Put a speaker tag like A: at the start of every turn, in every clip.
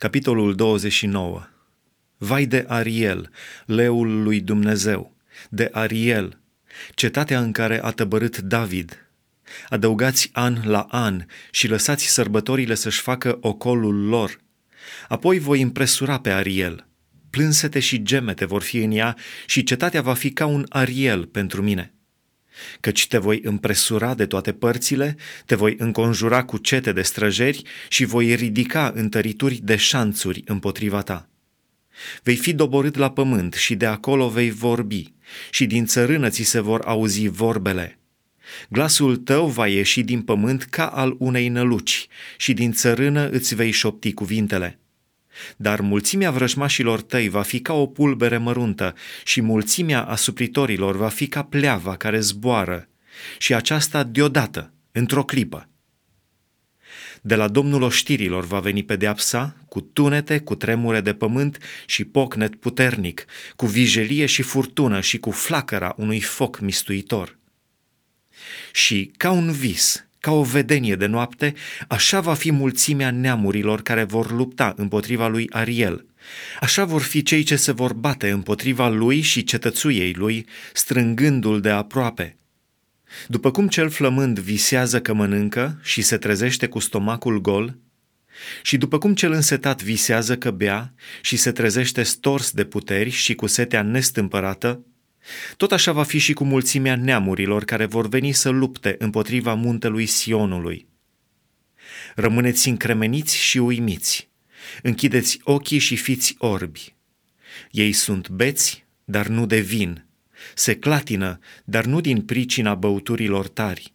A: Capitolul 29 Vai de Ariel, leul lui Dumnezeu, de Ariel, cetatea în care a tăbărât David. Adăugați an la an și lăsați sărbătorile să-și facă ocolul lor. Apoi voi impresura pe Ariel. Plânsete și gemete vor fi în ea și cetatea va fi ca un Ariel pentru mine căci te voi împresura de toate părțile, te voi înconjura cu cete de străjeri și voi ridica întărituri de șanțuri împotriva ta. Vei fi doborât la pământ și de acolo vei vorbi și din țărână ți se vor auzi vorbele. Glasul tău va ieși din pământ ca al unei năluci și din țărână îți vei șopti cuvintele. Dar mulțimea vrăjmașilor tăi va fi ca o pulbere măruntă și mulțimea asupritorilor va fi ca pleava care zboară și aceasta deodată, într-o clipă. De la Domnul oștirilor va veni pedeapsa, cu tunete, cu tremure de pământ și pocnet puternic, cu vijelie și furtună și cu flacăra unui foc mistuitor. Și ca un vis, ca o vedenie de noapte, așa va fi mulțimea neamurilor care vor lupta împotriva lui Ariel. Așa vor fi cei ce se vor bate împotriva lui și cetățuiei lui, strângându-l de aproape. După cum cel flămând visează că mănâncă și se trezește cu stomacul gol, și după cum cel însetat visează că bea și se trezește stors de puteri și cu setea nestâmpărată, tot așa va fi și cu mulțimea neamurilor care vor veni să lupte împotriva muntelui Sionului. Rămâneți încremeniți și uimiți, închideți ochii și fiți orbi. Ei sunt beți, dar nu de vin, se clatină, dar nu din pricina băuturilor tari,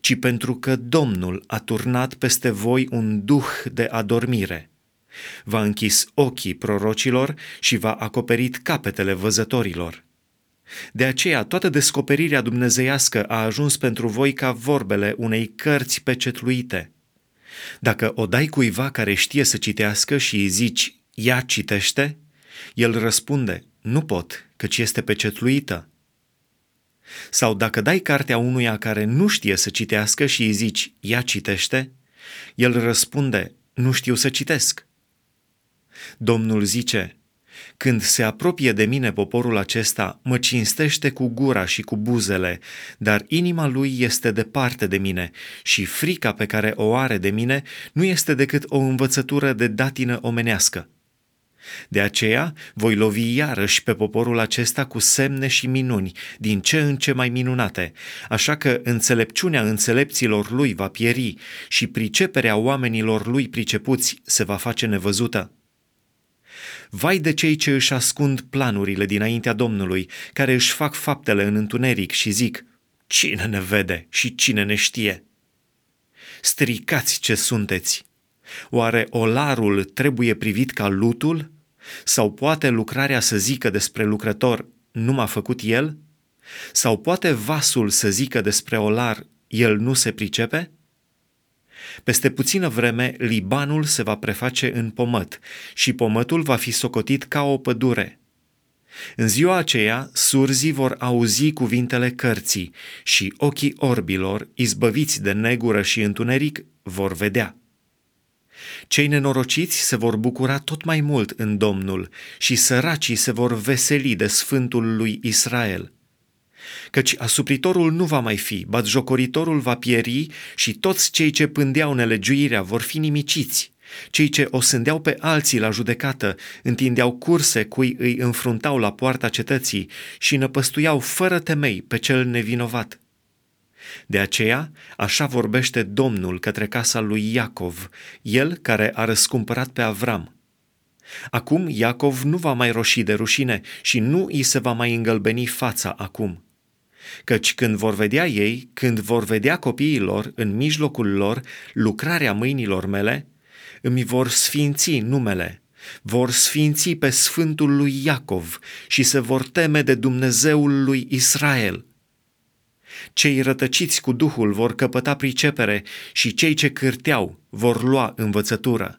A: ci pentru că Domnul a turnat peste voi un duh de adormire. V-a închis ochii prorocilor și v-a acoperit capetele văzătorilor. De aceea, toată descoperirea dumnezeiască a ajuns pentru voi ca vorbele unei cărți pecetluite. Dacă o dai cuiva care știe să citească și îi zici, ea citește, el răspunde, nu pot, căci este pecetluită. Sau dacă dai cartea unuia care nu știe să citească și îi zici, ea citește, el răspunde, nu știu să citesc. Domnul zice, când se apropie de mine poporul acesta, mă cinstește cu gura și cu buzele, dar inima lui este departe de mine și frica pe care o are de mine nu este decât o învățătură de datină omenească. De aceea voi lovi iarăși pe poporul acesta cu semne și minuni, din ce în ce mai minunate, așa că înțelepciunea înțelepților lui va pieri și priceperea oamenilor lui pricepuți se va face nevăzută. Vai de cei ce își ascund planurile dinaintea Domnului, care își fac faptele în întuneric și zic, cine ne vede și cine ne știe? Stricați ce sunteți! Oare olarul trebuie privit ca lutul? Sau poate lucrarea să zică despre lucrător, nu m-a făcut el? Sau poate vasul să zică despre olar, el nu se pricepe? Peste puțină vreme, Libanul se va preface în pomăt și pomătul va fi socotit ca o pădure. În ziua aceea, surzii vor auzi cuvintele cărții și ochii orbilor, izbăviți de negură și întuneric, vor vedea. Cei nenorociți se vor bucura tot mai mult în Domnul și săracii se vor veseli de Sfântul lui Israel căci asupritorul nu va mai fi, batjocoritorul va pieri și toți cei ce pândeau nelegiuirea vor fi nimiciți. Cei ce o sândeau pe alții la judecată, întindeau curse cui îi înfruntau la poarta cetății și năpăstuiau fără temei pe cel nevinovat. De aceea, așa vorbește Domnul către casa lui Iacov, el care a răscumpărat pe Avram. Acum Iacov nu va mai roși de rușine și nu îi se va mai îngălbeni fața acum. Căci când vor vedea ei, când vor vedea copiilor în mijlocul lor lucrarea mâinilor mele, îmi vor sfinți numele, vor sfinți pe Sfântul lui Iacov și se vor teme de Dumnezeul lui Israel. Cei rătăciți cu Duhul vor căpăta pricepere și cei ce cârteau vor lua învățătură.